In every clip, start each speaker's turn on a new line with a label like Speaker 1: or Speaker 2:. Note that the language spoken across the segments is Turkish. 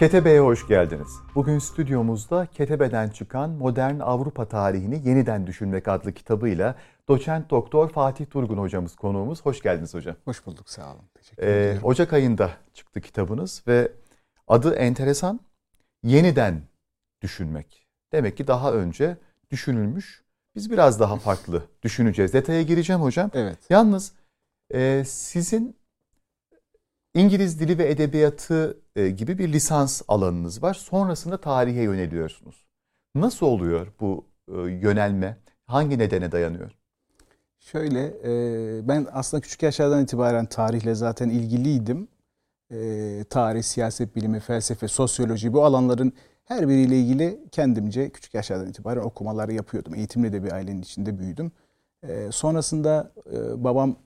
Speaker 1: Ketebe'ye hoş geldiniz. Bugün stüdyomuzda Ketebe'den çıkan Modern Avrupa Tarihini Yeniden Düşünmek adlı kitabıyla doçent doktor Fatih Turgun hocamız konuğumuz. Hoş geldiniz hocam.
Speaker 2: Hoş bulduk sağ olun.
Speaker 1: Teşekkür ee, ederim. Ocak ayında çıktı kitabınız ve adı enteresan Yeniden Düşünmek. Demek ki daha önce düşünülmüş. Biz biraz daha farklı düşüneceğiz. Detaya gireceğim hocam.
Speaker 2: Evet.
Speaker 1: Yalnız e, sizin İngiliz dili ve edebiyatı e, gibi bir lisans alanınız var. Sonrasında tarihe yöneliyorsunuz. Nasıl oluyor bu e, yönelme? Hangi nedene dayanıyor?
Speaker 2: Şöyle, e, ben aslında küçük yaşlardan itibaren tarihle zaten ilgiliydim. Tarih, siyaset bilimi, felsefe, sosyoloji bu alanların her biriyle ilgili kendimce küçük yaşlardan itibaren okumaları yapıyordum. Eğitimli de bir ailenin içinde büyüdüm. Sonrasında babam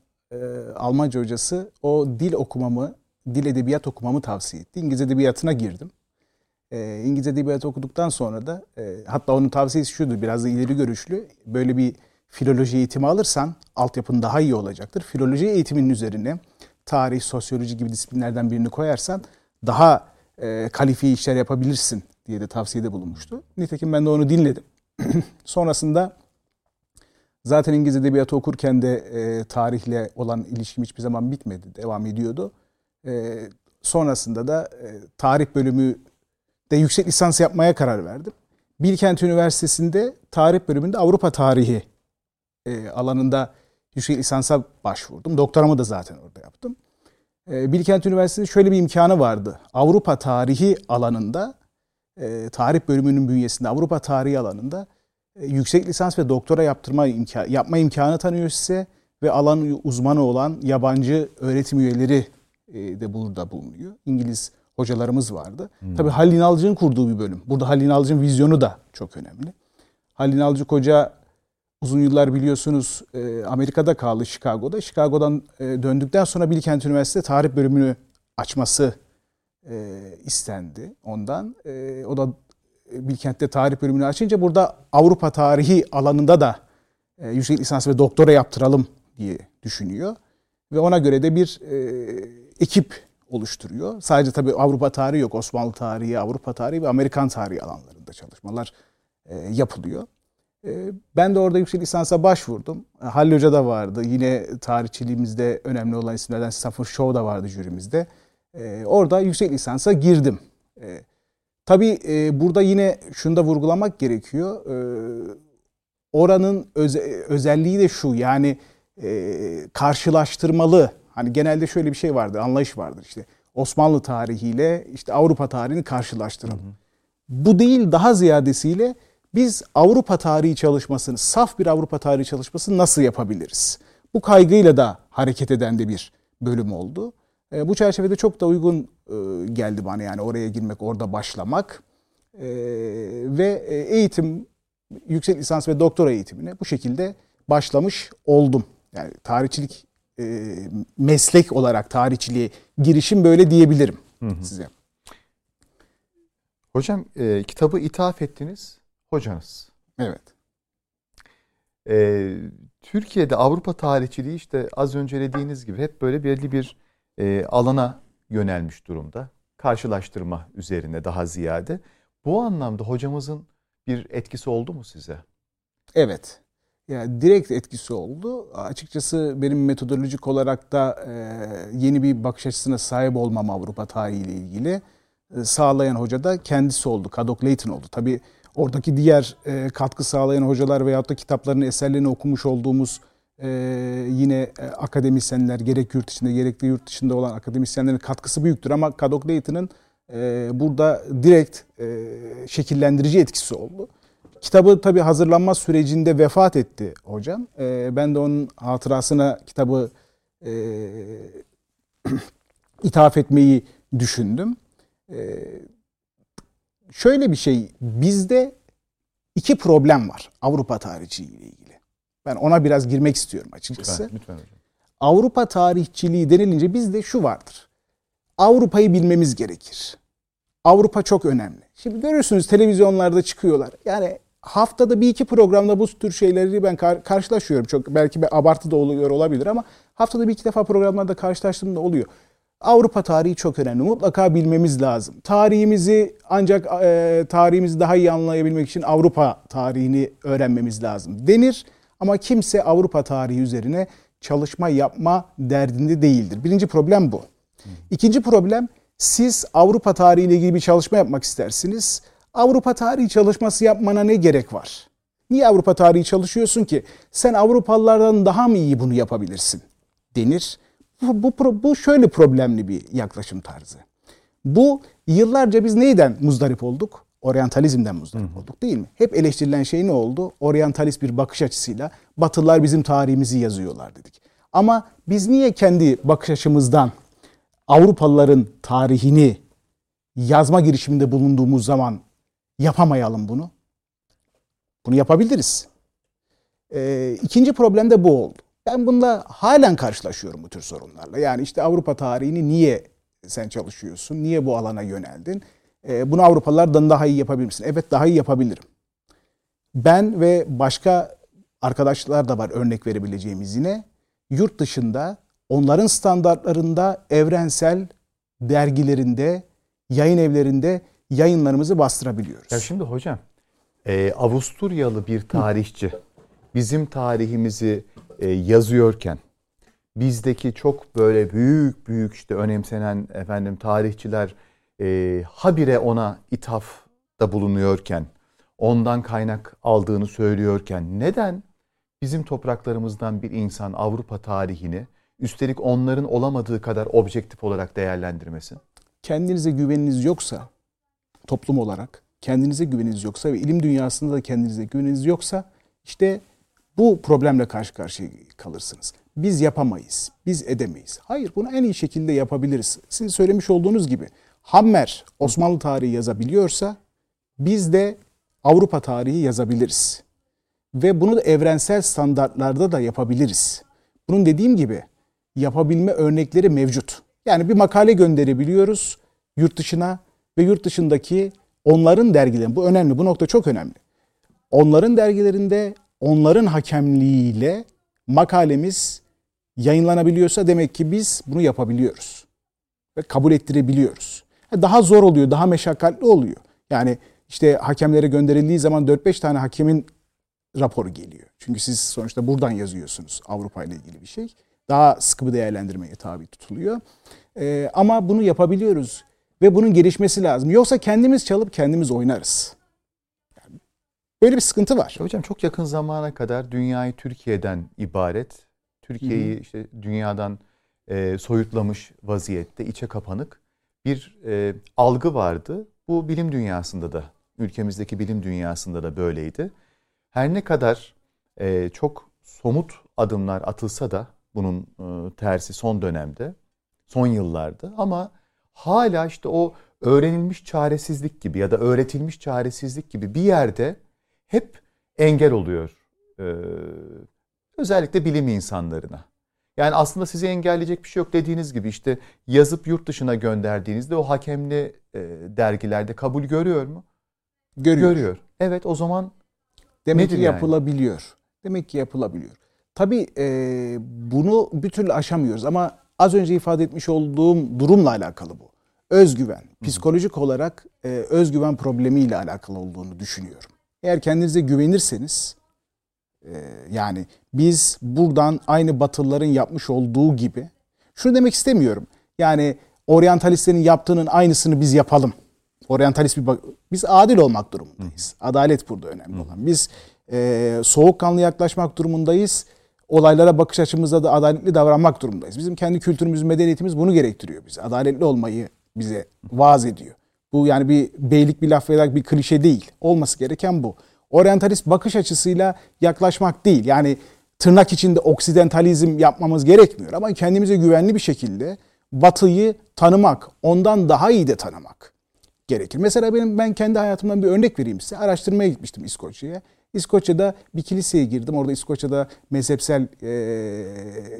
Speaker 2: Almanca hocası o dil okumamı dil edebiyat okumamı tavsiye etti. İngiliz edebiyatına girdim. E, İngiliz edebiyatı okuduktan sonra da e, hatta onun tavsiyesi şudur biraz da ileri görüşlü. Böyle bir filoloji eğitimi alırsan altyapın daha iyi olacaktır. Filoloji eğitiminin üzerine tarih, sosyoloji gibi disiplinlerden birini koyarsan daha e, kalifiye işler yapabilirsin diye de tavsiyede bulunmuştu. Nitekim ben de onu dinledim. Sonrasında zaten İngiliz edebiyatı okurken de e, tarihle olan ilişkim hiçbir zaman bitmedi, devam ediyordu. E, sonrasında da e, tarih bölümü de yüksek lisans yapmaya karar verdim. Bilkent Üniversitesi'nde tarih bölümünde Avrupa tarihi e, alanında yüksek lisansa başvurdum. Doktoramı da zaten orada yaptım. E, Bilkent Üniversitesi'nde şöyle bir imkanı vardı. Avrupa tarihi alanında, e, tarih bölümünün bünyesinde Avrupa tarihi alanında yüksek lisans ve doktora yaptırma imkan, yapma imkanı tanıyor size ve alan uzmanı olan yabancı öğretim üyeleri e, de burada bulunuyor. İngiliz hocalarımız vardı. Hmm. Tabii Halil İnalcık'ın kurduğu bir bölüm. Burada Halil İnalcık'ın vizyonu da çok önemli. Halil İnalcık Hoca uzun yıllar biliyorsunuz e, Amerika'da kaldı Chicago'da. Chicago'dan e, döndükten sonra Bilkent Üniversitesi tarih bölümünü açması istendi ondan. O da Bilkent'te tarih bölümünü açınca burada Avrupa tarihi alanında da yüksek lisans ve doktora yaptıralım diye düşünüyor. Ve ona göre de bir ekip oluşturuyor. Sadece tabii Avrupa tarihi yok. Osmanlı tarihi, Avrupa tarihi ve Amerikan tarihi alanlarında çalışmalar e, yapılıyor. E, ben de orada yüksek lisansa başvurdum. E, Halil Hoca da vardı. Yine tarihçiliğimizde önemli olan isimlerden Stafford Shaw da vardı jürimizde. E, orada yüksek lisansa girdim. Tabii e, burada yine şunu da vurgulamak gerekiyor. E, oranın öz, özelliği de şu yani e, karşılaştırmalı Hani genelde şöyle bir şey vardır, anlayış vardır işte. Osmanlı tarihiyle işte Avrupa tarihini karşılaştıralım. Hı hı. Bu değil daha ziyadesiyle biz Avrupa tarihi çalışmasını, saf bir Avrupa tarihi çalışmasını nasıl yapabiliriz? Bu kaygıyla da hareket eden de bir bölüm oldu. E, bu çerçevede çok da uygun geldi bana yani oraya girmek, orada başlamak. E, ve e, eğitim, yüksek lisans ve doktora eğitimine bu şekilde başlamış oldum. Yani tarihçilik e, meslek olarak tarihçiliğe girişim böyle diyebilirim hı hı. size.
Speaker 1: Hocam e, kitabı ithaf ettiniz hocanız.
Speaker 2: Evet.
Speaker 1: E, Türkiye'de Avrupa tarihçiliği işte az önce dediğiniz gibi hep böyle belli bir e, alana yönelmiş durumda. Karşılaştırma üzerine daha ziyade. Bu anlamda hocamızın bir etkisi oldu mu size?
Speaker 2: Evet yani direkt etkisi oldu. Açıkçası benim metodolojik olarak da e, yeni bir bakış açısına sahip olmam Avrupa tarihiyle ilgili e, sağlayan hoca da kendisi oldu. Kadok Layton oldu. Tabii oradaki diğer e, katkı sağlayan hocalar veyahut da kitaplarını, eserlerini okumuş olduğumuz e, yine akademisyenler gerek yurt içinde gerek de yurt dışında olan akademisyenlerin katkısı büyüktür. Ama Kadok Layton'ın e, burada direkt e, şekillendirici etkisi oldu. Kitabı tabi hazırlanma sürecinde vefat etti hocam. E, ben de onun hatırasına kitabı e, ithaf etmeyi düşündüm. E, şöyle bir şey, bizde iki problem var Avrupa tarihçiliği ile ilgili. Ben ona biraz girmek istiyorum açıkçası. Lütfen, lütfen hocam. Avrupa tarihçiliği denilince bizde şu vardır. Avrupa'yı bilmemiz gerekir. Avrupa çok önemli. Şimdi görürsünüz televizyonlarda çıkıyorlar. Yani haftada bir iki programda bu tür şeyleri ben kar- karşılaşıyorum. Çok belki bir abartı da oluyor olabilir ama haftada bir iki defa programlarda karşılaştığımda oluyor. Avrupa tarihi çok önemli. Mutlaka bilmemiz lazım. Tarihimizi ancak e, tarihimizi daha iyi anlayabilmek için Avrupa tarihini öğrenmemiz lazım denir. Ama kimse Avrupa tarihi üzerine çalışma yapma derdinde değildir. Birinci problem bu. İkinci problem siz Avrupa tarihiyle ilgili bir çalışma yapmak istersiniz. Avrupa tarihi çalışması yapmana ne gerek var? Niye Avrupa tarihi çalışıyorsun ki? Sen Avrupalılardan daha mı iyi bunu yapabilirsin? denir. Bu, bu, bu şöyle problemli bir yaklaşım tarzı. Bu yıllarca biz neyden muzdarip olduk? Oryantalizmden muzdarip olduk değil mi? Hep eleştirilen şey ne oldu? Oryantalist bir bakış açısıyla Batılılar bizim tarihimizi yazıyorlar dedik. Ama biz niye kendi bakış açımızdan Avrupalıların tarihini yazma girişiminde bulunduğumuz zaman yapamayalım bunu? Bunu yapabiliriz. Ee, ikinci problem de bu oldu. Ben bunda halen karşılaşıyorum bu tür sorunlarla. Yani işte Avrupa tarihini niye sen çalışıyorsun? Niye bu alana yöneldin? Ee, bunu Avrupalılardan daha iyi yapabilir? Evet daha iyi yapabilirim. Ben ve başka arkadaşlar da var örnek verebileceğimiz yine. Yurt dışında onların standartlarında evrensel dergilerinde, yayın evlerinde yayınlarımızı bastırabiliyoruz.
Speaker 1: Ya şimdi hocam, e, Avusturyalı bir tarihçi bizim tarihimizi e, yazıyorken bizdeki çok böyle büyük büyük işte önemsenen efendim tarihçiler e, habire ona ithafta bulunuyorken ondan kaynak aldığını söylüyorken neden bizim topraklarımızdan bir insan Avrupa tarihini üstelik onların olamadığı kadar objektif olarak değerlendirmesin?
Speaker 2: Kendinize güveniniz yoksa toplum olarak kendinize güveniniz yoksa ve ilim dünyasında da kendinize güveniniz yoksa işte bu problemle karşı karşıya kalırsınız. Biz yapamayız, biz edemeyiz. Hayır bunu en iyi şekilde yapabiliriz. Sizin söylemiş olduğunuz gibi Hammer Osmanlı tarihi yazabiliyorsa biz de Avrupa tarihi yazabiliriz. Ve bunu da evrensel standartlarda da yapabiliriz. Bunun dediğim gibi yapabilme örnekleri mevcut. Yani bir makale gönderebiliyoruz yurt dışına ve yurt dışındaki onların dergilerinde bu önemli bu nokta çok önemli. Onların dergilerinde onların hakemliğiyle makalemiz yayınlanabiliyorsa demek ki biz bunu yapabiliyoruz. Ve kabul ettirebiliyoruz. Daha zor oluyor, daha meşakkatli oluyor. Yani işte hakemlere gönderildiği zaman 4-5 tane hakemin raporu geliyor. Çünkü siz sonuçta buradan yazıyorsunuz Avrupa ile ilgili bir şey. Daha sıkı bir değerlendirmeye tabi tutuluyor. Ee, ama bunu yapabiliyoruz ve bunun gelişmesi lazım. Yoksa kendimiz çalıp kendimiz oynarız. Böyle bir sıkıntı var.
Speaker 1: Hocam çok yakın zamana kadar dünyayı Türkiye'den ibaret. Türkiye'yi işte dünyadan e, soyutlamış vaziyette, içe kapanık bir e, algı vardı. Bu bilim dünyasında da, ülkemizdeki bilim dünyasında da böyleydi. Her ne kadar e, çok somut adımlar atılsa da bunun e, tersi son dönemde, son yıllarda ama hala işte o öğrenilmiş çaresizlik gibi ya da öğretilmiş çaresizlik gibi bir yerde hep engel oluyor. Ee, özellikle bilim insanlarına. Yani aslında sizi engelleyecek bir şey yok dediğiniz gibi işte yazıp yurt dışına gönderdiğinizde o hakemli e, dergilerde kabul görüyor mu?
Speaker 2: Görüyor.
Speaker 1: Görüyor. Evet o zaman
Speaker 2: demek ki yapılabiliyor. Yani? Demek ki yapılabiliyor. Tabii e, bunu bir türlü aşamıyoruz ama az önce ifade etmiş olduğum durumla alakalı bu. Özgüven, psikolojik olarak e, özgüven problemiyle alakalı olduğunu düşünüyorum. Eğer kendinize güvenirseniz yani biz buradan aynı Batılıların yapmış olduğu gibi şunu demek istemiyorum. Yani oryantalistlerin yaptığının aynısını biz yapalım. Oryantalist bir biz adil olmak durumundayız. Adalet burada önemli olan. Biz e, soğukkanlı yaklaşmak durumundayız. Olaylara bakış açımızda da adaletli davranmak durumundayız. Bizim kendi kültürümüz, medeniyetimiz bunu gerektiriyor bize. Adaletli olmayı bize vaaz ediyor. Bu yani bir beylik bir laf veya bir klişe değil. Olması gereken bu. Orientalist bakış açısıyla yaklaşmak değil. Yani tırnak içinde oksidentalizm yapmamız gerekmiyor ama kendimize güvenli bir şekilde Batı'yı tanımak, ondan daha iyi de tanımak gerekir. Mesela benim ben kendi hayatımdan bir örnek vereyim size. Araştırmaya gitmiştim İskoçya'ya. İskoçya'da bir kiliseye girdim. Orada İskoçya'da mezhepsel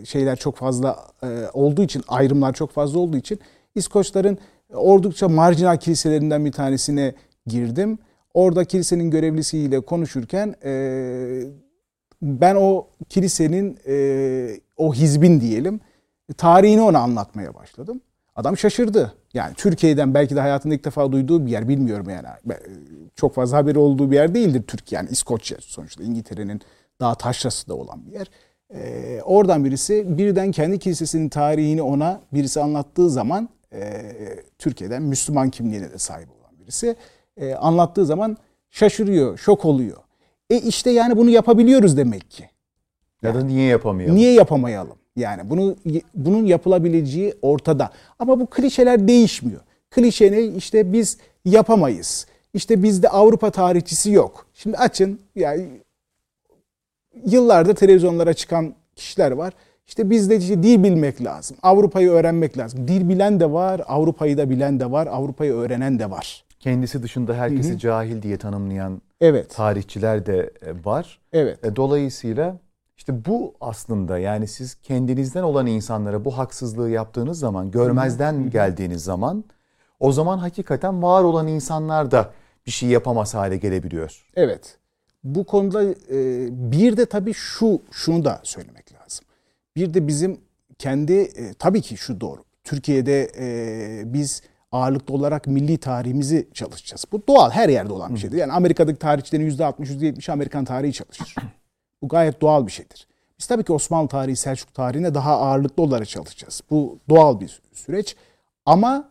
Speaker 2: şeyler çok fazla olduğu için, ayrımlar çok fazla olduğu için İskoçların oldukça marjinal kiliselerinden bir tanesine girdim. Orada kilisenin görevlisiyle konuşurken e, ben o kilisenin e, o hizbin diyelim tarihini ona anlatmaya başladım. Adam şaşırdı. Yani Türkiye'den belki de hayatında ilk defa duyduğu bir yer bilmiyorum yani. Çok fazla haberi olduğu bir yer değildir Türkiye. Yani İskoçya sonuçta İngiltere'nin daha taşrası da olan bir yer. Ee, oradan birisi birden kendi kilisesinin tarihini ona birisi anlattığı zaman e, Türkiye'den Müslüman kimliğine de sahip olan birisi e, anlattığı zaman şaşırıyor, şok oluyor. E işte yani bunu yapabiliyoruz demek ki.
Speaker 1: Ya da niye yapamayalım?
Speaker 2: Niye yapamayalım? Yani bunu bunun yapılabileceği ortada. Ama bu klişeler değişmiyor. Klişe ne? İşte biz yapamayız. İşte bizde Avrupa tarihçisi yok. Şimdi açın yani yıllarda televizyonlara çıkan kişiler var. İşte bizde işte dil bilmek lazım. Avrupa'yı öğrenmek lazım. Dil bilen de var, Avrupa'yı da bilen de var, Avrupa'yı öğrenen de var.
Speaker 1: Kendisi dışında herkesi Hı-hı. cahil diye tanımlayan
Speaker 2: evet.
Speaker 1: tarihçiler de e, var.
Speaker 2: Evet.
Speaker 1: E, dolayısıyla işte bu aslında yani siz kendinizden olan insanlara bu haksızlığı yaptığınız zaman, görmezden geldiğiniz zaman o zaman hakikaten var olan insanlar da bir şey yapamaz hale gelebiliyor.
Speaker 2: Evet. Bu konuda e, bir de tabii şu şunu da söylemek lazım. Bir de bizim kendi e, tabii ki şu doğru. Türkiye'de e, biz ağırlıklı olarak milli tarihimizi çalışacağız. Bu doğal her yerde olan bir şeydir. Yani Amerika'daki tarihçilerin %60, %70 Amerikan tarihi çalışır. Bu gayet doğal bir şeydir. Biz tabii ki Osmanlı tarihi, Selçuk tarihine daha ağırlıklı olarak çalışacağız. Bu doğal bir süreç. Ama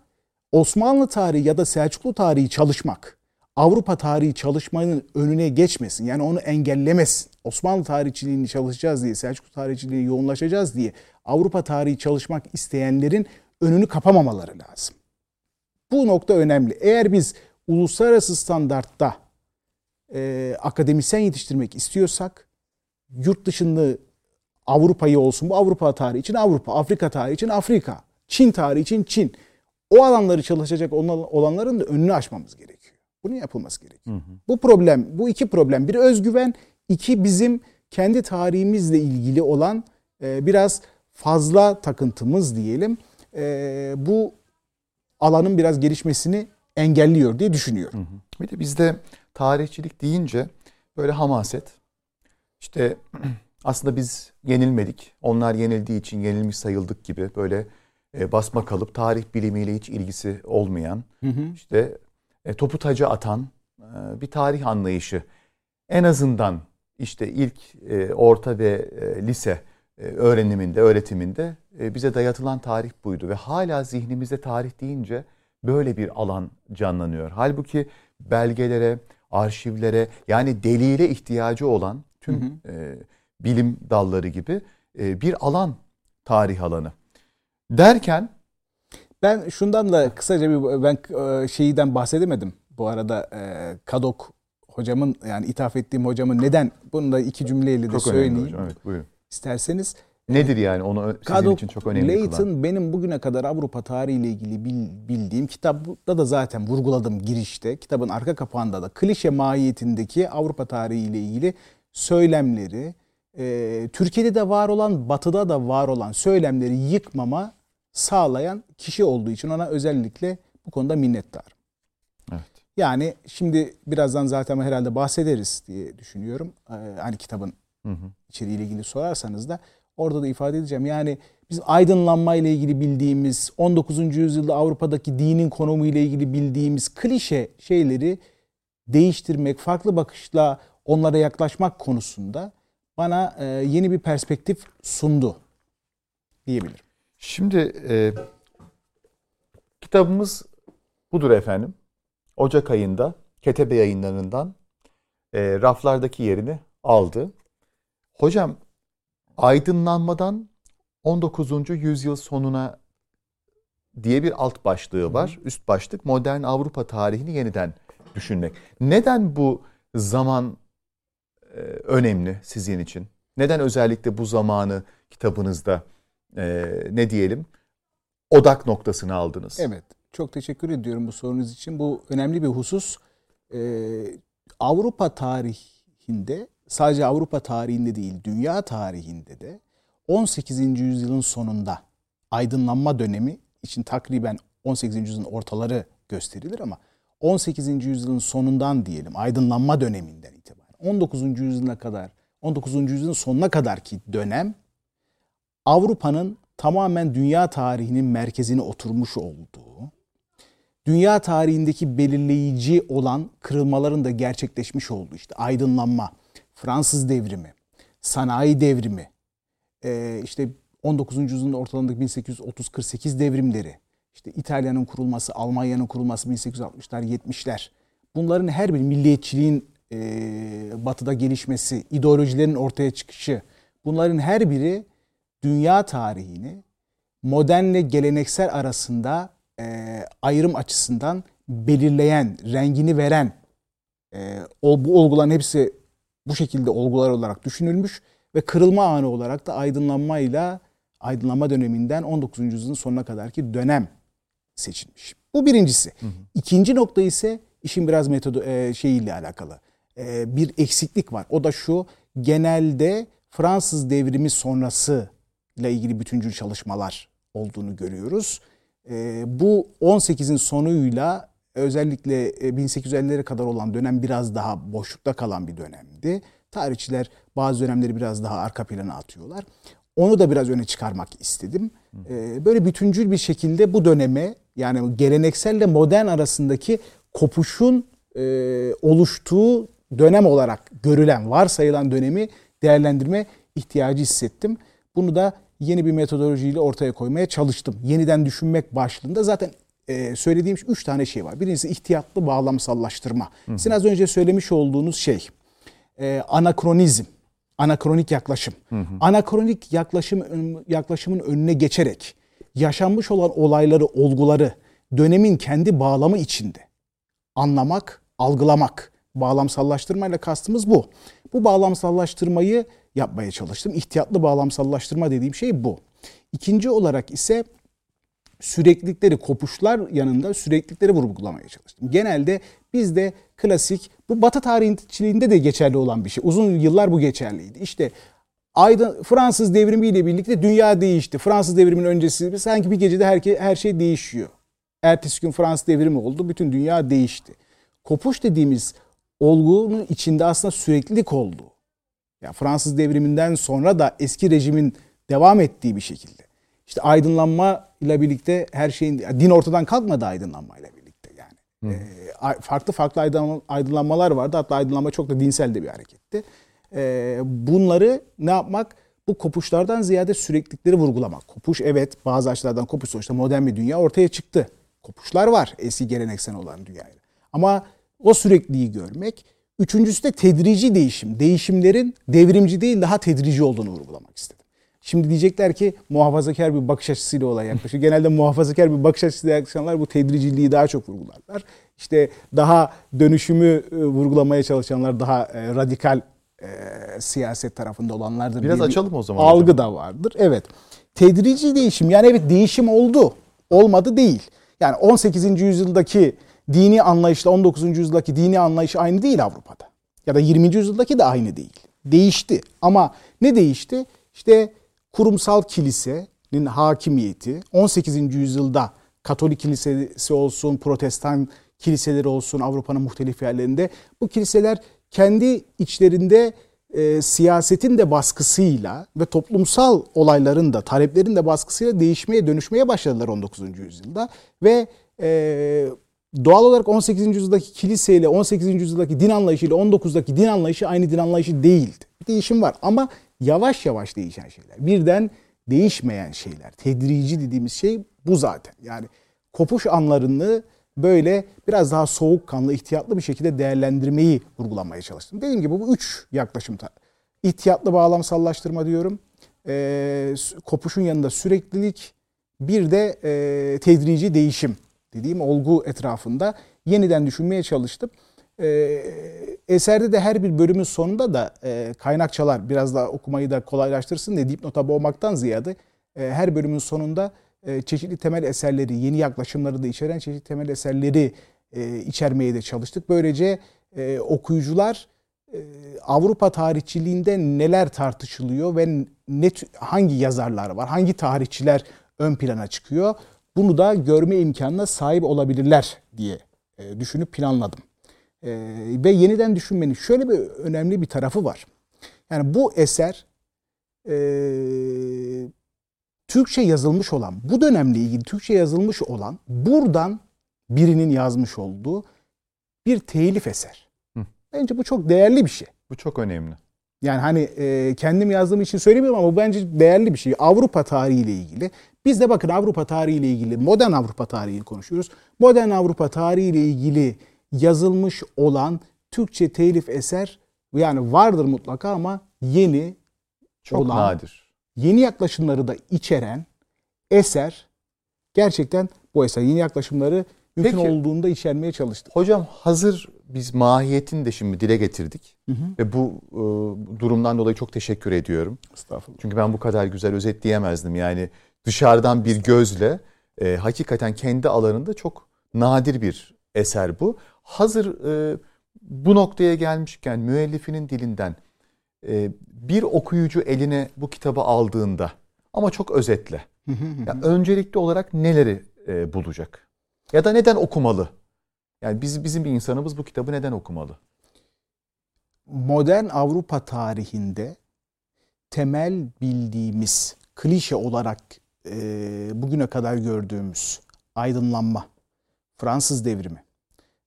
Speaker 2: Osmanlı tarihi ya da Selçuklu tarihi çalışmak, Avrupa tarihi çalışmanın önüne geçmesin. Yani onu engellemesin. Osmanlı tarihçiliğini çalışacağız diye, Selçuklu tarihçiliğine yoğunlaşacağız diye Avrupa tarihi çalışmak isteyenlerin önünü kapamamaları lazım. Bu nokta önemli. Eğer biz uluslararası standartta e, akademisyen yetiştirmek istiyorsak yurt dışında Avrupa'yı olsun bu Avrupa tarihi için Avrupa, Afrika tarihi için Afrika, Çin tarihi için Çin. O alanları çalışacak olanların da önünü açmamız gerekiyor. Bunun yapılması gerekiyor. Hı hı. Bu problem, bu iki problem. Bir özgüven, iki bizim kendi tarihimizle ilgili olan e, biraz fazla takıntımız diyelim. E, bu alanın biraz gelişmesini engelliyor diye düşünüyorum. Hı
Speaker 1: hı. Bir de bizde tarihçilik deyince böyle hamaset, işte aslında biz yenilmedik. Onlar yenildiği için yenilmiş sayıldık gibi böyle e, basma kalıp tarih bilimiyle hiç ilgisi olmayan hı hı. işte e, topu taca atan e, bir tarih anlayışı. En azından işte ilk e, orta ve e, lise öğreniminde, öğretiminde e, bize dayatılan tarih buydu ve hala zihnimizde tarih deyince böyle bir alan canlanıyor. Halbuki belgelere, arşivlere yani delile ihtiyacı olan tüm hı hı. E, bilim dalları gibi e, bir alan, tarih alanı. Derken
Speaker 2: ben şundan da kısaca bir ben e, şeyden bahsedemedim. Bu arada e, Kadok hocamın yani ithaf ettiğim hocamın neden bunu da iki cümleyle de Çok söyleyeyim. Hocam, evet, buyurun. İsterseniz
Speaker 1: Nedir yani onu sizin Kadok, için çok önemli
Speaker 2: Layton, kılan? benim bugüne kadar Avrupa tarihiyle ilgili bildiğim kitapta da zaten vurguladım girişte. Kitabın arka kapağında da klişe mahiyetindeki Avrupa tarihiyle ilgili söylemleri, e, Türkiye'de de var olan, batıda da var olan söylemleri yıkmama sağlayan kişi olduğu için ona özellikle bu konuda minnettarım.
Speaker 1: Evet.
Speaker 2: Yani şimdi birazdan zaten herhalde bahsederiz diye düşünüyorum. Ee, hani kitabın hı hı. içeriğiyle ilgili sorarsanız da orada da ifade edeceğim. Yani biz aydınlanma ile ilgili bildiğimiz 19. yüzyılda Avrupa'daki dinin konumu ile ilgili bildiğimiz klişe şeyleri değiştirmek, farklı bakışla onlara yaklaşmak konusunda bana e, yeni bir perspektif sundu diyebilirim.
Speaker 1: Şimdi e, kitabımız budur efendim. Ocak ayında Ketebe yayınlarından e, raflardaki yerini aldı. Hocam aydınlanmadan 19. yüzyıl sonuna diye bir alt başlığı var. Üst başlık modern Avrupa tarihini yeniden düşünmek. Neden bu zaman e, önemli sizin için? Neden özellikle bu zamanı kitabınızda e, ne diyelim odak noktasını aldınız?
Speaker 2: Evet. Çok teşekkür ediyorum bu sorunuz için. Bu önemli bir husus. Ee, Avrupa tarihinde sadece Avrupa tarihinde değil dünya tarihinde de 18. yüzyılın sonunda aydınlanma dönemi için takriben 18. yüzyılın ortaları gösterilir ama 18. yüzyılın sonundan diyelim aydınlanma döneminden itibaren 19. yüzyıla kadar 19. yüzyılın sonuna kadar ki dönem Avrupa'nın tamamen dünya tarihinin merkezine oturmuş olduğu, dünya tarihindeki belirleyici olan kırılmaların da gerçekleşmiş olduğu işte aydınlanma, Fransız devrimi, sanayi devrimi, e, işte 19. yüzyılın ortalarındaki 1830-48 devrimleri, işte İtalya'nın kurulması, Almanya'nın kurulması 1860'lar, 70'ler. Bunların her bir milliyetçiliğin e, batıda gelişmesi, ideolojilerin ortaya çıkışı, bunların her biri dünya tarihini modernle geleneksel arasında e, ayrım açısından belirleyen, rengini veren e, bu olguların hepsi bu şekilde olgular olarak düşünülmüş ve kırılma anı olarak da aydınlanmayla aydınlanma döneminden 19. yüzyılın sonuna kadarki dönem seçilmiş. Bu birincisi. Hı hı. İkinci nokta ise işin biraz metodu e, şeyiyle alakalı. E, bir eksiklik var. O da şu genelde Fransız devrimi sonrası ile ilgili bütüncül çalışmalar olduğunu görüyoruz. E, bu 18'in sonuyla özellikle 1850'lere e, kadar olan dönem biraz daha boşlukta kalan bir dönemdi. Tarihçiler bazı dönemleri biraz daha arka plana atıyorlar. Onu da biraz öne çıkarmak istedim. E, böyle bütüncül bir şekilde bu döneme yani gelenekselle modern arasındaki kopuşun e, oluştuğu dönem olarak görülen, varsayılan dönemi değerlendirme ihtiyacı hissettim. Bunu da yeni bir metodolojiyle ortaya koymaya çalıştım. Yeniden düşünmek başlığında zaten e, söylediğim üç tane şey var. Birincisi ihtiyatlı bağlamsallaştırma. Hı Sizin az önce söylemiş olduğunuz şey e, anakronizm, anakronik yaklaşım. Hı hı. Anakronik yaklaşım yaklaşımın önüne geçerek yaşanmış olan olayları, olguları dönemin kendi bağlamı içinde anlamak, algılamak. Bağlamsallaştırmayla kastımız bu. Bu bağlamsallaştırmayı yapmaya çalıştım. İhtiyatlı bağlamsallaştırma dediğim şey bu. İkinci olarak ise süreklilikleri, kopuşlar yanında süreklilikleri vurgulamaya çalıştım. Genelde bizde klasik, bu Batı tarihçiliğinde de geçerli olan bir şey. Uzun yıllar bu geçerliydi. İşte Aydın, Fransız devrimiyle birlikte dünya değişti. Fransız devriminin öncesi sanki bir gecede her, her şey değişiyor. Ertesi gün Fransız devrimi oldu. Bütün dünya değişti. Kopuş dediğimiz olgunun içinde aslında süreklilik oldu. Ya Fransız devriminden sonra da eski rejimin devam ettiği bir şekilde. İşte aydınlanma ile birlikte her şeyin din ortadan kalkmadı aydınlanma ile birlikte yani. E, farklı farklı aydınlanmalar vardı. Hatta aydınlanma çok da dinsel de bir hareketti. E, bunları ne yapmak? Bu kopuşlardan ziyade süreklilikleri vurgulamak. Kopuş evet bazı açılardan kopuş sonuçta modern bir dünya ortaya çıktı. Kopuşlar var eski geleneksel olan dünyayla. Ama o sürekliliği görmek. Üçüncüsü de tedrici değişim. Değişimlerin devrimci değil daha tedrici olduğunu vurgulamak istedim. Şimdi diyecekler ki muhafazakar bir bakış açısıyla olay yaklaşıyor. Genelde muhafazakar bir bakış açısıyla yaklaşanlar bu tedriciliği daha çok vurgularlar. İşte daha dönüşümü e, vurgulamaya çalışanlar daha e, radikal e, siyaset tarafında olanlardır.
Speaker 1: Biraz açalım o zaman.
Speaker 2: Algı hocam. da vardır. Evet. Tedrici değişim yani evet değişim oldu. Olmadı değil. Yani 18. yüzyıldaki dini anlayışla 19. yüzyıldaki dini anlayış aynı değil Avrupa'da. Ya da 20. yüzyıldaki de aynı değil. Değişti. Ama ne değişti? İşte kurumsal kilisenin hakimiyeti 18. yüzyılda Katolik kilisesi olsun, Protestan kiliseleri olsun Avrupa'nın muhtelif yerlerinde bu kiliseler kendi içlerinde e, siyasetin de baskısıyla ve toplumsal olayların da taleplerin de baskısıyla değişmeye dönüşmeye başladılar 19. yüzyılda ve e, doğal olarak 18. yüzyıldaki kiliseyle 18. yüzyıldaki din anlayışı ile 19'daki din anlayışı aynı din anlayışı değildi. Değişim var ama yavaş yavaş değişen şeyler. Birden değişmeyen şeyler. Tedrici dediğimiz şey bu zaten. Yani kopuş anlarını böyle biraz daha soğukkanlı, ihtiyatlı bir şekilde değerlendirmeyi vurgulamaya çalıştım. Dediğim gibi bu üç yaklaşım. İhtiyatlı bağlamsallaştırma diyorum. E, kopuşun yanında süreklilik, bir de e, tedrici değişim dediğim olgu etrafında yeniden düşünmeye çalıştım. E, eserde de her bir bölümün sonunda da e, kaynakçalar biraz daha okumayı da kolaylaştırsın diye dipnota boğmaktan ziyade e, her bölümün sonunda e, çeşitli temel eserleri, yeni yaklaşımları da içeren çeşitli temel eserleri e, içermeye de çalıştık. Böylece e, okuyucular e, Avrupa tarihçiliğinde neler tartışılıyor ve ne hangi yazarlar var, hangi tarihçiler ön plana çıkıyor bunu da görme imkanına sahip olabilirler diye e, düşünüp planladım. E, ve yeniden düşünmenin şöyle bir önemli bir tarafı var. Yani bu eser e, Türkçe yazılmış olan, bu dönemle ilgili Türkçe yazılmış olan buradan birinin yazmış olduğu bir telif eser.
Speaker 1: Hı.
Speaker 2: Bence bu çok değerli bir şey.
Speaker 1: Bu çok önemli.
Speaker 2: Yani hani e, kendim yazdığım için söylemiyorum ama bu bence değerli bir şey. Avrupa tarihiyle ilgili. Biz de bakın Avrupa tarihiyle ilgili, modern Avrupa tarihini konuşuyoruz. Modern Avrupa tarihiyle ilgili yazılmış olan Türkçe telif eser yani vardır mutlaka ama yeni
Speaker 1: Çok
Speaker 2: olan,
Speaker 1: nadir.
Speaker 2: yeni yaklaşımları da içeren eser gerçekten bu eser yeni yaklaşımları mümkün
Speaker 1: Peki.
Speaker 2: olduğunda içermeye çalıştı.
Speaker 1: Hocam hazır biz mahiyetini de şimdi dile getirdik.
Speaker 2: Hı hı.
Speaker 1: Ve bu e, durumdan dolayı çok teşekkür ediyorum.
Speaker 2: Estağfurullah.
Speaker 1: Çünkü ben bu kadar güzel özetleyemezdim. Yani dışarıdan bir gözle e, hakikaten kendi alanında çok nadir bir eser bu. Hazır e, bu noktaya gelmişken müellifinin dilinden e, bir okuyucu eline bu kitabı aldığında ama çok özetle.
Speaker 2: Hı hı hı.
Speaker 1: Ya öncelikli olarak neleri e, bulacak? Ya da neden okumalı? Yani biz bizim bir insanımız bu kitabı neden okumalı?
Speaker 2: modern Avrupa tarihinde temel bildiğimiz klişe olarak e, bugüne kadar gördüğümüz aydınlanma, Fransız devrimi,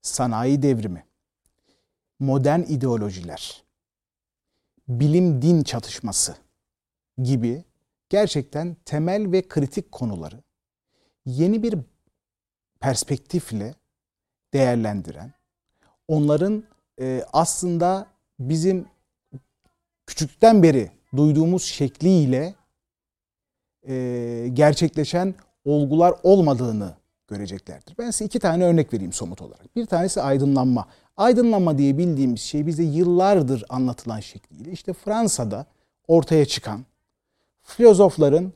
Speaker 2: sanayi devrimi, modern ideolojiler, bilim din çatışması gibi gerçekten temel ve kritik konuları yeni bir perspektifle değerlendiren, onların e, aslında bizim küçükten beri duyduğumuz şekliyle e, gerçekleşen olgular olmadığını göreceklerdir. Ben size iki tane örnek vereyim somut olarak. Bir tanesi aydınlanma. Aydınlanma diye bildiğimiz şey bize yıllardır anlatılan şekliyle işte Fransa'da ortaya çıkan filozofların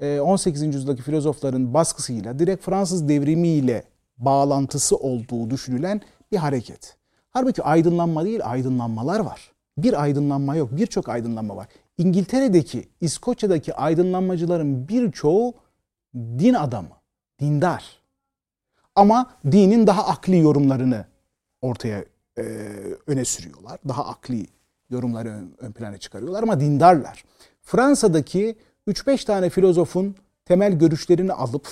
Speaker 2: e, 18. yüzyıldaki filozofların baskısıyla direkt Fransız devrimiyle bağlantısı olduğu düşünülen bir hareket. Halbuki aydınlanma değil, aydınlanmalar var. Bir aydınlanma yok, birçok aydınlanma var. İngiltere'deki, İskoçya'daki aydınlanmacıların birçoğu din adamı, dindar. Ama dinin daha akli yorumlarını ortaya e, öne sürüyorlar. Daha akli yorumları ön, ön plana çıkarıyorlar ama dindarlar. Fransa'daki 3-5 tane filozofun temel görüşlerini alıp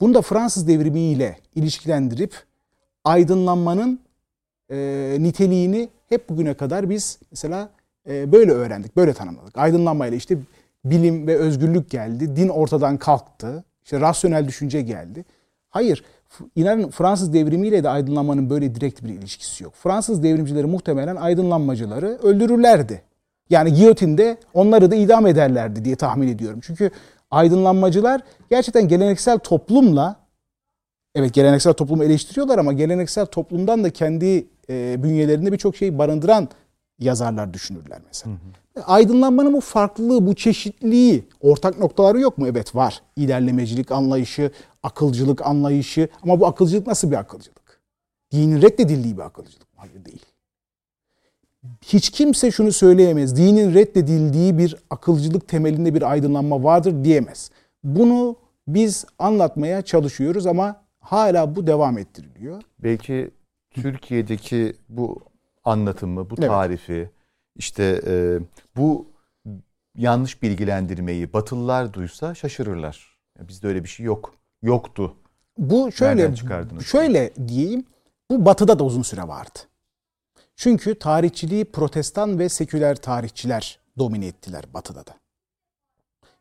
Speaker 2: bunu da Fransız devrimiyle ilişkilendirip aydınlanmanın e, niteliğini hep bugüne kadar biz mesela e, böyle öğrendik, böyle tanımladık. Aydınlanmayla işte bilim ve özgürlük geldi, din ortadan kalktı, işte rasyonel düşünce geldi. Hayır, inanın Fransız devrimiyle de aydınlanmanın böyle direkt bir ilişkisi yok. Fransız devrimcileri muhtemelen aydınlanmacıları öldürürlerdi. Yani giyotinde onları da idam ederlerdi diye tahmin ediyorum. Çünkü aydınlanmacılar gerçekten geleneksel toplumla evet geleneksel toplumu eleştiriyorlar ama geleneksel toplumdan da kendi e, bünyelerinde birçok şey barındıran yazarlar düşünürler mesela. Hı hı. Aydınlanmanın bu farklılığı, bu çeşitliliği, ortak noktaları yok mu? Evet var. İlerlemecilik anlayışı, akılcılık anlayışı ama bu akılcılık nasıl bir akılcılık? Dinin reddedildiği bir akılcılık mı? Hayır değil. Hiç kimse şunu söyleyemez. Dinin reddedildiği bir akılcılık temelinde bir aydınlanma vardır diyemez. Bunu biz anlatmaya çalışıyoruz ama hala bu devam ettiriliyor.
Speaker 1: Belki Türkiye'deki bu anlatımı, bu tarifi, evet. işte e, bu yanlış bilgilendirmeyi Batılılar duysa şaşırırlar. Ya bizde öyle bir şey yok. Yoktu.
Speaker 2: Bu şöyle şöyle diyeyim. Bu Batı'da da uzun süre vardı. Çünkü tarihçiliği protestan ve seküler tarihçiler domine ettiler Batı'da da.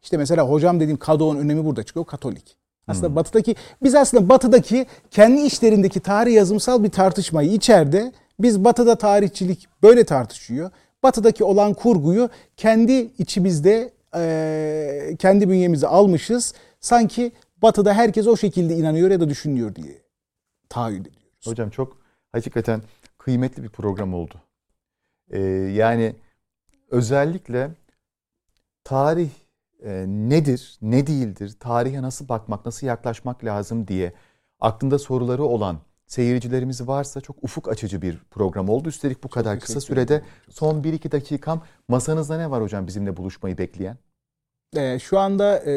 Speaker 2: İşte mesela hocam dediğim Kado'nun önemi burada çıkıyor. Katolik. Aslında hmm. batıdaki biz aslında batıdaki kendi işlerindeki tarih yazımsal bir tartışmayı içeride biz batıda tarihçilik böyle tartışıyor. Batıdaki olan kurguyu kendi içimizde kendi bünyemize almışız. Sanki batıda herkes o şekilde inanıyor ya da düşünüyor diye tahayyül ediyoruz.
Speaker 1: Hocam çok hakikaten kıymetli bir program oldu. Yani özellikle tarih nedir, ne değildir, tarihe nasıl bakmak, nasıl yaklaşmak lazım diye aklında soruları olan seyircilerimiz varsa çok ufuk açıcı bir program oldu. Üstelik bu çok kadar kısa sürede son 1-2 dakikam masanızda ne var hocam bizimle buluşmayı bekleyen?
Speaker 2: Ee, şu anda e,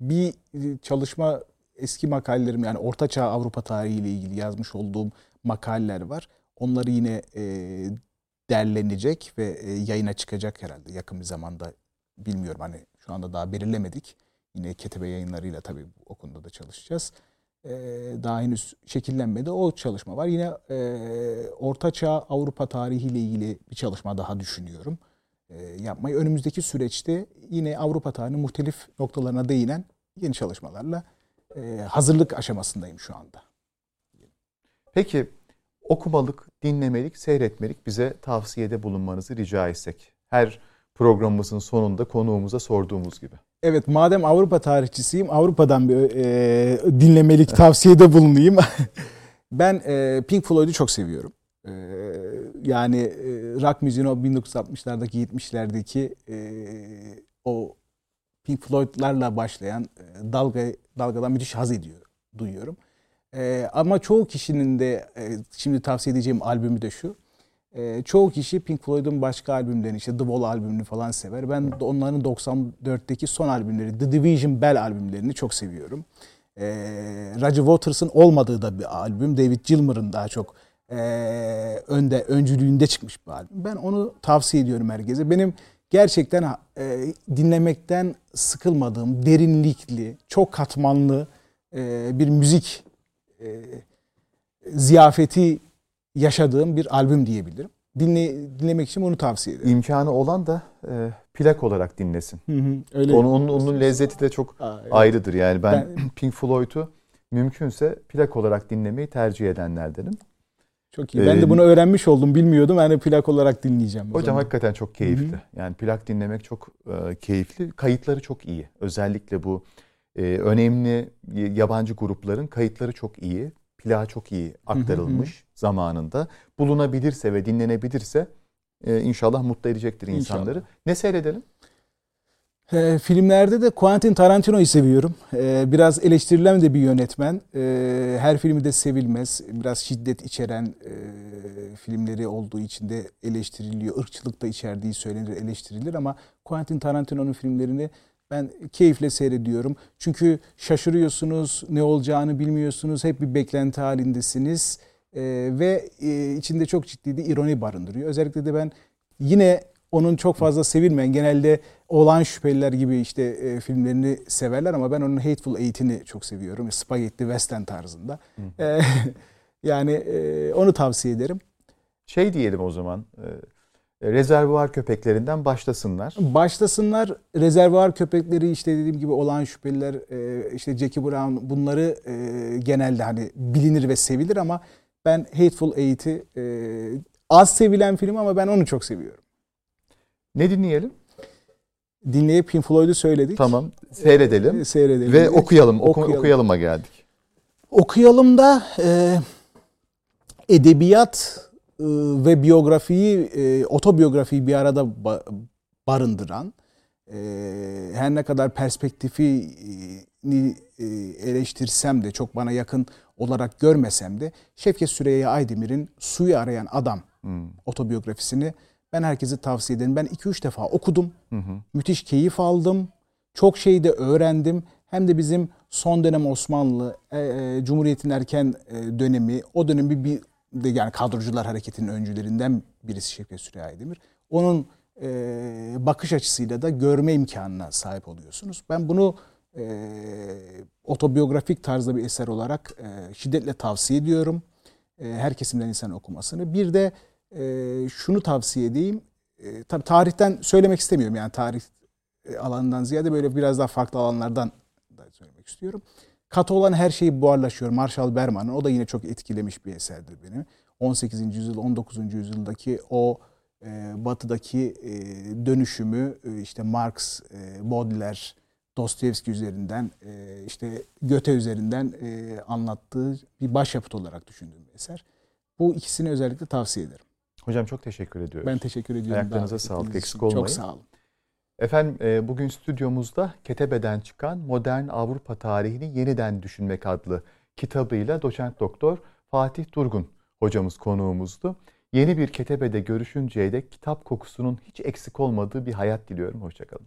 Speaker 2: bir çalışma eski makalelerim yani Ortaçağ Avrupa tarihi ile ilgili yazmış olduğum makaleler var. Onları yine e, derlenecek ve e, yayına çıkacak herhalde yakın bir zamanda bilmiyorum hani Şu anda daha belirlemedik. Yine Ketebe yayınlarıyla tabii o konuda da çalışacağız. E, daha henüz şekillenmedi. O çalışma var. Yine e, Orta Çağ Avrupa tarihiyle ilgili bir çalışma daha düşünüyorum. E, yapmayı önümüzdeki süreçte yine Avrupa tarihinin muhtelif noktalarına değinen yeni çalışmalarla e, hazırlık aşamasındayım şu anda.
Speaker 1: Peki okumalık, dinlemelik, seyretmelik bize tavsiyede bulunmanızı rica etsek. Her programımızın sonunda konuğumuza sorduğumuz gibi.
Speaker 2: Evet madem Avrupa tarihçisiyim Avrupa'dan bir e, dinlemelik tavsiyede bulunayım. ben e, Pink Floyd'u çok seviyorum. E, yani e, rock müziğin o 1960'lardaki 70'lerdeki e, o Pink Floyd'larla başlayan e, dalga dalgadan müthiş haz ediyor, duyuyorum. E, ama çoğu kişinin de e, şimdi tavsiye edeceğim albümü de şu. E, çoğu kişi Pink Floyd'un başka albümlerini işte The Wall albümünü falan sever. Ben onların 94'teki son albümleri The Division Bell albümlerini çok seviyorum. E, Roger Waters'ın olmadığı da bir albüm. David Gilmour'ın daha çok e, önde öncülüğünde çıkmış bir albüm. Ben onu tavsiye ediyorum herkese. Benim gerçekten e, dinlemekten sıkılmadığım, derinlikli, çok katmanlı e, bir müzik e, ziyafeti yaşadığım bir albüm diyebilirim. Dinle, dinlemek için onu tavsiye ederim.
Speaker 1: İmkanı olan da e, plak olarak dinlesin.
Speaker 2: Hı hı, öyle.
Speaker 1: Onun, onun, onun lezzeti de çok Aa, evet. ayrıdır. Yani ben, ben Pink Floyd'u mümkünse plak olarak dinlemeyi tercih edenlerdenim.
Speaker 2: Çok iyi. Ben ee, de bunu öğrenmiş oldum. Bilmiyordum. Yani plak olarak dinleyeceğim.
Speaker 1: Hocam zaman. hakikaten çok keyifli. Hı-hı. Yani plak dinlemek çok e, keyifli. Kayıtları çok iyi. Özellikle bu e, önemli yabancı grupların kayıtları çok iyi. Plağı çok iyi aktarılmış zamanında. Bulunabilirse ve dinlenebilirse e, inşallah mutlu edecektir insanları. İnşallah. Ne seyredelim?
Speaker 2: E, filmlerde de Quentin Tarantino'yu seviyorum. E, biraz eleştirilen de bir yönetmen. E, her filmi de sevilmez. Biraz şiddet içeren e, filmleri olduğu için de eleştiriliyor. Irkçılık da içerdiği söylenir, eleştirilir ama Quentin Tarantino'nun filmlerini ben keyifle seyrediyorum. Çünkü şaşırıyorsunuz, ne olacağını bilmiyorsunuz, hep bir beklenti halindesiniz. E, ve e, içinde çok ciddi bir ironi barındırıyor. Özellikle de ben yine onun çok fazla sevilmeyen, genelde olan şüpheliler gibi işte e, filmlerini severler ama ben onun Hateful Eight'ini çok seviyorum. Spaghetti Western tarzında. E, yani e, onu tavsiye ederim.
Speaker 1: Şey diyelim o zaman. E, rezervuar köpeklerinden başlasınlar.
Speaker 2: Başlasınlar. Rezervuar köpekleri işte dediğim gibi olan şüpheliler e, işte Jackie Brown bunları e, genelde hani bilinir ve sevilir ama ben Hateful Eight'i e, az sevilen film ama ben onu çok seviyorum.
Speaker 1: Ne dinleyelim?
Speaker 2: Dinleyip Pink Floyd'u söyledik.
Speaker 1: Tamam. Seyredelim.
Speaker 2: E, seyredelim.
Speaker 1: Ve okuyalım. okuyalım. Okuyalıma geldik.
Speaker 2: Okuyalım da e, edebiyat e, ve biyografiyi, e, otobiyografiyi bir arada ba- barındıran, e, her ne kadar perspektifini e, eleştirsem de, çok bana yakın olarak görmesem de, Şevket Süreyya Aydemir'in Suyu Arayan Adam hmm. otobiyografisini ben herkese tavsiye ederim. Ben 2-3 defa okudum. Hı hı. Müthiş keyif aldım. Çok şey de öğrendim. Hem de bizim son dönem Osmanlı, e, e, Cumhuriyet'in erken e, dönemi, o dönemi bir yani kadrocular hareketinin öncülerinden birisi Şevket Süreyya Demir. Onun e, bakış açısıyla da görme imkanına sahip oluyorsunuz. Ben bunu e, otobiyografik tarzda bir eser olarak e, şiddetle tavsiye ediyorum. E, her kesimden insan okumasını. Bir de e, şunu tavsiye edeyim. E, tabii tarihten söylemek istemiyorum yani tarih e, alanından ziyade böyle biraz daha farklı alanlardan da söylemek istiyorum. Katı olan her şeyi buharlaşıyor. Marshall Berman'ın o da yine çok etkilemiş bir eserdir beni. 18. yüzyıl 19. yüzyıldaki o e, batıdaki e, dönüşümü e, işte Marx, e, Baudelaire, Dostoyevski üzerinden e, işte Göte üzerinden e, anlattığı bir başyapıt olarak düşündüğüm bir eser. Bu ikisini özellikle tavsiye ederim.
Speaker 1: Hocam çok teşekkür ediyoruz.
Speaker 2: Ben teşekkür ediyorum.
Speaker 1: Ayaklarınıza sağlık. Eksik olmayın.
Speaker 2: Çok sağ olun.
Speaker 1: Efendim e, bugün stüdyomuzda Ketebe'den çıkan Modern Avrupa Tarihini Yeniden Düşünmek adlı kitabıyla doçent doktor Fatih Durgun hocamız konuğumuzdu. Yeni bir Ketebe'de görüşünceye dek kitap kokusunun hiç eksik olmadığı bir hayat diliyorum. Hoşçakalın.